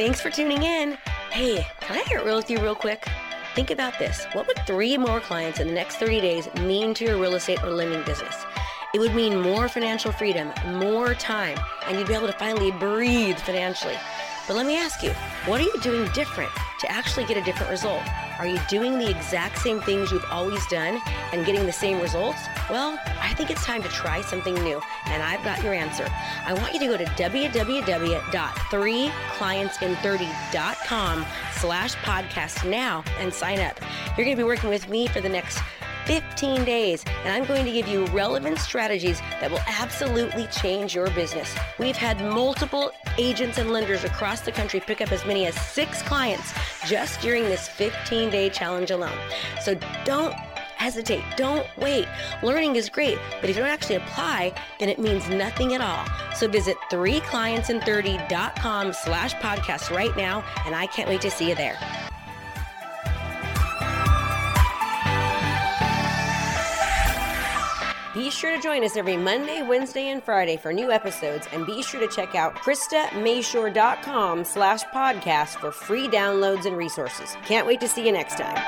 Thanks for tuning in. Hey, can I get real with you real quick? Think about this. What would three more clients in the next 30 days mean to your real estate or lending business? It would mean more financial freedom, more time, and you'd be able to finally breathe financially. But let me ask you, what are you doing different to actually get a different result? Are you doing the exact same things you've always done and getting the same results? Well, I think it's time to try something new, and I've got your answer. I want you to go to www.3clientsin30.com slash podcast now and sign up. You're going to be working with me for the next 15 days, and I'm going to give you relevant strategies that will absolutely change your business. We've had multiple agents and lenders across the country pick up as many as six clients just during this 15 day challenge alone. So don't hesitate. Don't wait. Learning is great, but if you don't actually apply, then it means nothing at all. So visit 3clientsin30.com slash podcast right now, and I can't wait to see you there. Be sure to join us every Monday, Wednesday, and Friday for new episodes, and be sure to check out KristaMashore.com slash podcast for free downloads and resources. Can't wait to see you next time.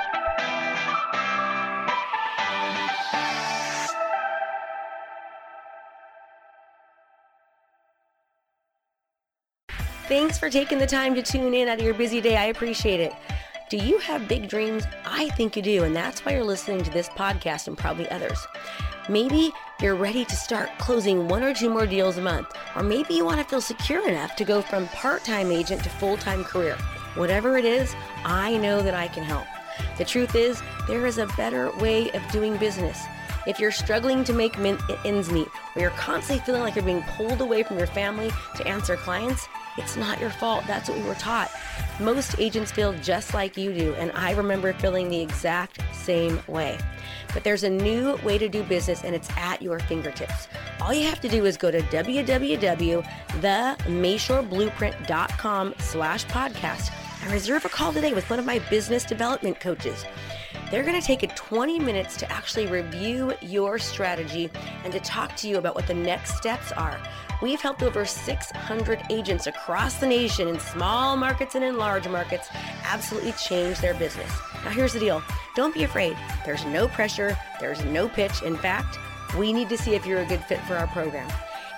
Thanks for taking the time to tune in out of your busy day. I appreciate it. Do you have big dreams? I think you do, and that's why you're listening to this podcast and probably others. Maybe you're ready to start closing one or two more deals a month, or maybe you want to feel secure enough to go from part time agent to full time career. Whatever it is, I know that I can help. The truth is, there is a better way of doing business. If you're struggling to make ends meet, or you're constantly feeling like you're being pulled away from your family to answer clients, it's not your fault. That's what we were taught. Most agents feel just like you do, and I remember feeling the exact same way. But there's a new way to do business and it's at your fingertips. All you have to do is go to www.themashoreblueprint.com slash podcast and reserve a call today with one of my business development coaches. They're going to take a 20 minutes to actually review your strategy and to talk to you about what the next steps are. We've helped over 600 agents across the nation in small markets and in large markets absolutely change their business. Now, here's the deal don't be afraid. There's no pressure, there's no pitch. In fact, we need to see if you're a good fit for our program.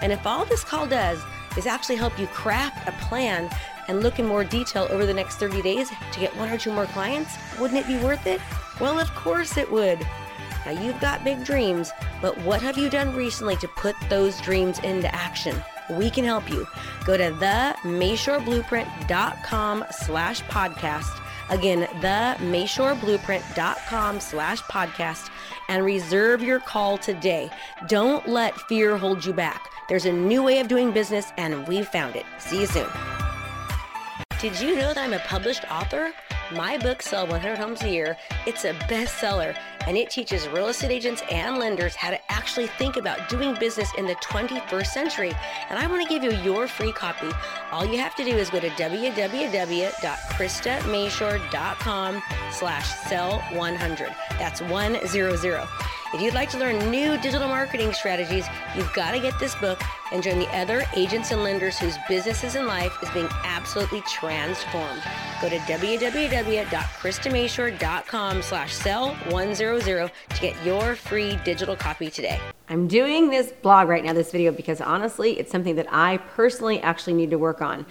And if all this call does is actually help you craft a plan and look in more detail over the next 30 days to get one or two more clients, wouldn't it be worth it? Well, of course it would. Now, you've got big dreams, but what have you done recently to put those dreams into action? We can help you. Go to themashoreblueprint.com slash podcast Again, the mashoreblueprint.com slash podcast and reserve your call today. Don't let fear hold you back. There's a new way of doing business and we've found it. See you soon. Did you know that I'm a published author? My book, Sell 100 Homes a Year, it's a bestseller and it teaches real estate agents and lenders how to actually think about doing business in the 21st century. And I want to give you your free copy. All you have to do is go to www.kristamashore.com slash sell 100. That's 100. If you'd like to learn new digital marketing strategies, you've got to get this book and join the other agents and lenders whose businesses and life is being absolutely transformed. Go to www.kristamashore.com slash sell 100 to get your free digital copy today. I'm doing this blog right now, this video, because honestly, it's something that I personally actually need to work on,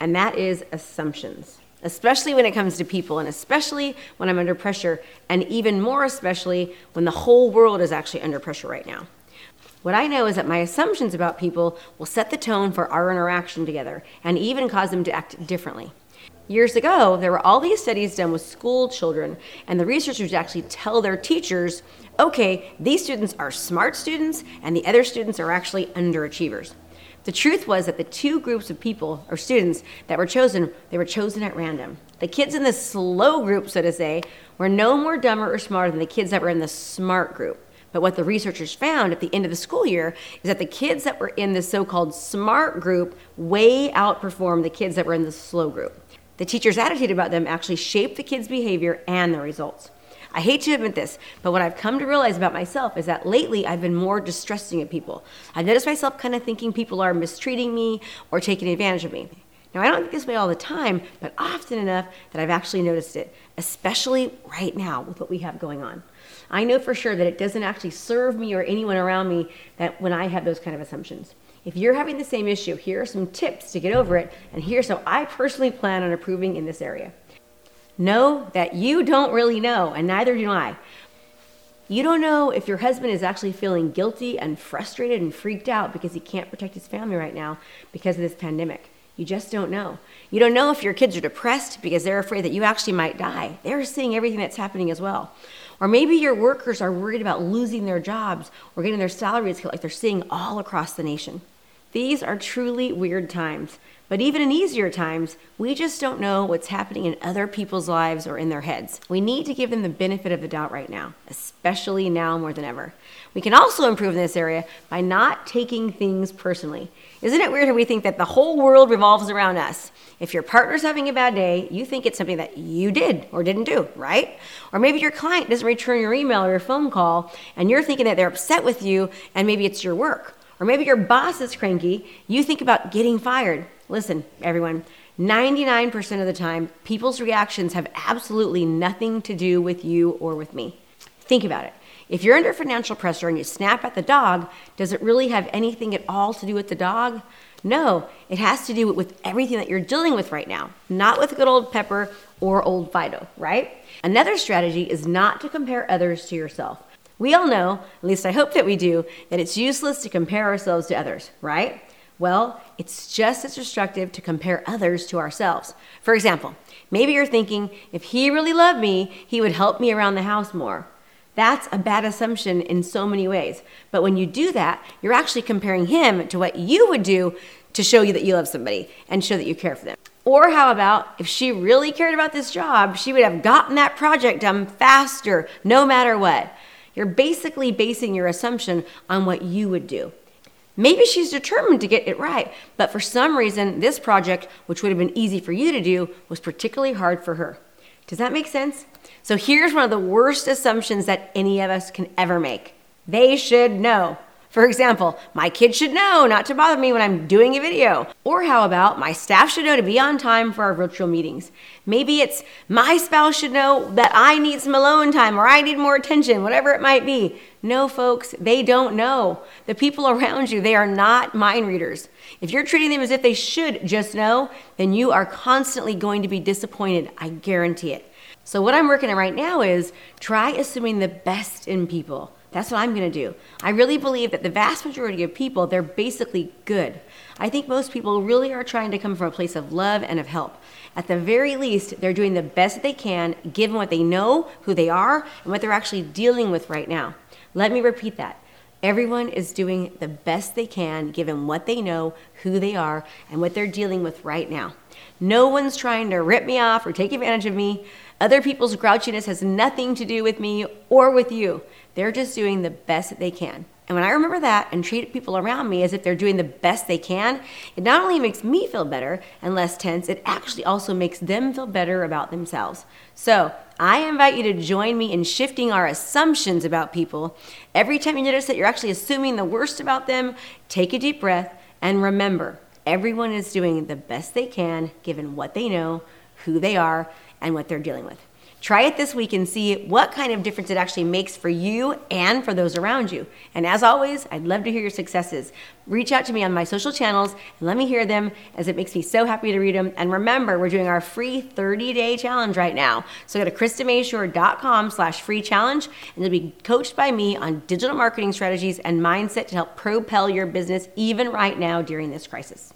and that is assumptions especially when it comes to people, and especially when I'm under pressure, and even more especially when the whole world is actually under pressure right now. What I know is that my assumptions about people will set the tone for our interaction together and even cause them to act differently. Years ago, there were all these studies done with school children, and the researchers actually tell their teachers, okay, these students are smart students, and the other students are actually underachievers. The truth was that the two groups of people or students that were chosen, they were chosen at random. The kids in the slow group, so to say, were no more dumber or smarter than the kids that were in the smart group. But what the researchers found at the end of the school year is that the kids that were in the so called smart group way outperformed the kids that were in the slow group. The teacher's attitude about them actually shaped the kids' behavior and the results. I hate to admit this, but what I've come to realize about myself is that lately I've been more distrusting of people. I've noticed myself kind of thinking people are mistreating me or taking advantage of me. Now, I don't think this way all the time, but often enough that I've actually noticed it, especially right now with what we have going on. I know for sure that it doesn't actually serve me or anyone around me that when I have those kind of assumptions. If you're having the same issue, here are some tips to get over it, and here's how I personally plan on improving in this area. Know that you don't really know, and neither do I. You don't know if your husband is actually feeling guilty and frustrated and freaked out because he can't protect his family right now because of this pandemic. You just don't know. You don't know if your kids are depressed because they're afraid that you actually might die. They're seeing everything that's happening as well. Or maybe your workers are worried about losing their jobs or getting their salaries cut like they're seeing all across the nation. These are truly weird times. But even in easier times, we just don't know what's happening in other people's lives or in their heads. We need to give them the benefit of the doubt right now, especially now more than ever. We can also improve in this area by not taking things personally. Isn't it weird how we think that the whole world revolves around us? If your partner's having a bad day, you think it's something that you did or didn't do, right? Or maybe your client doesn't return your email or your phone call, and you're thinking that they're upset with you, and maybe it's your work. Or maybe your boss is cranky, you think about getting fired. Listen, everyone, 99% of the time, people's reactions have absolutely nothing to do with you or with me. Think about it. If you're under financial pressure and you snap at the dog, does it really have anything at all to do with the dog? No, it has to do with everything that you're dealing with right now, not with good old Pepper or old Fido, right? Another strategy is not to compare others to yourself. We all know, at least I hope that we do, that it's useless to compare ourselves to others, right? Well, it's just as destructive to compare others to ourselves. For example, maybe you're thinking, if he really loved me, he would help me around the house more. That's a bad assumption in so many ways. But when you do that, you're actually comparing him to what you would do to show you that you love somebody and show that you care for them. Or how about if she really cared about this job, she would have gotten that project done faster, no matter what. You're basically basing your assumption on what you would do. Maybe she's determined to get it right, but for some reason, this project, which would have been easy for you to do, was particularly hard for her. Does that make sense? So here's one of the worst assumptions that any of us can ever make they should know. For example, my kids should know not to bother me when I'm doing a video. Or how about my staff should know to be on time for our virtual meetings? Maybe it's my spouse should know that I need some alone time or I need more attention, whatever it might be. No, folks, they don't know. The people around you, they are not mind readers. If you're treating them as if they should just know, then you are constantly going to be disappointed. I guarantee it. So, what I'm working on right now is try assuming the best in people. That's what I'm going to do. I really believe that the vast majority of people, they're basically good. I think most people really are trying to come from a place of love and of help. At the very least, they're doing the best that they can, given what they know, who they are, and what they're actually dealing with right now. Let me repeat that. Everyone is doing the best they can, given what they know, who they are, and what they're dealing with right now. No one's trying to rip me off or take advantage of me. Other people's grouchiness has nothing to do with me or with you. They're just doing the best that they can. And when I remember that and treat people around me as if they're doing the best they can, it not only makes me feel better and less tense, it actually also makes them feel better about themselves. So I invite you to join me in shifting our assumptions about people. Every time you notice that you're actually assuming the worst about them, take a deep breath and remember everyone is doing the best they can given what they know, who they are, and what they're dealing with. Try it this week and see what kind of difference it actually makes for you and for those around you. And as always, I'd love to hear your successes. Reach out to me on my social channels and let me hear them as it makes me so happy to read them. And remember, we're doing our free 30-day challenge right now. So go to KristaMashore.com slash free challenge and you'll be coached by me on digital marketing strategies and mindset to help propel your business even right now during this crisis.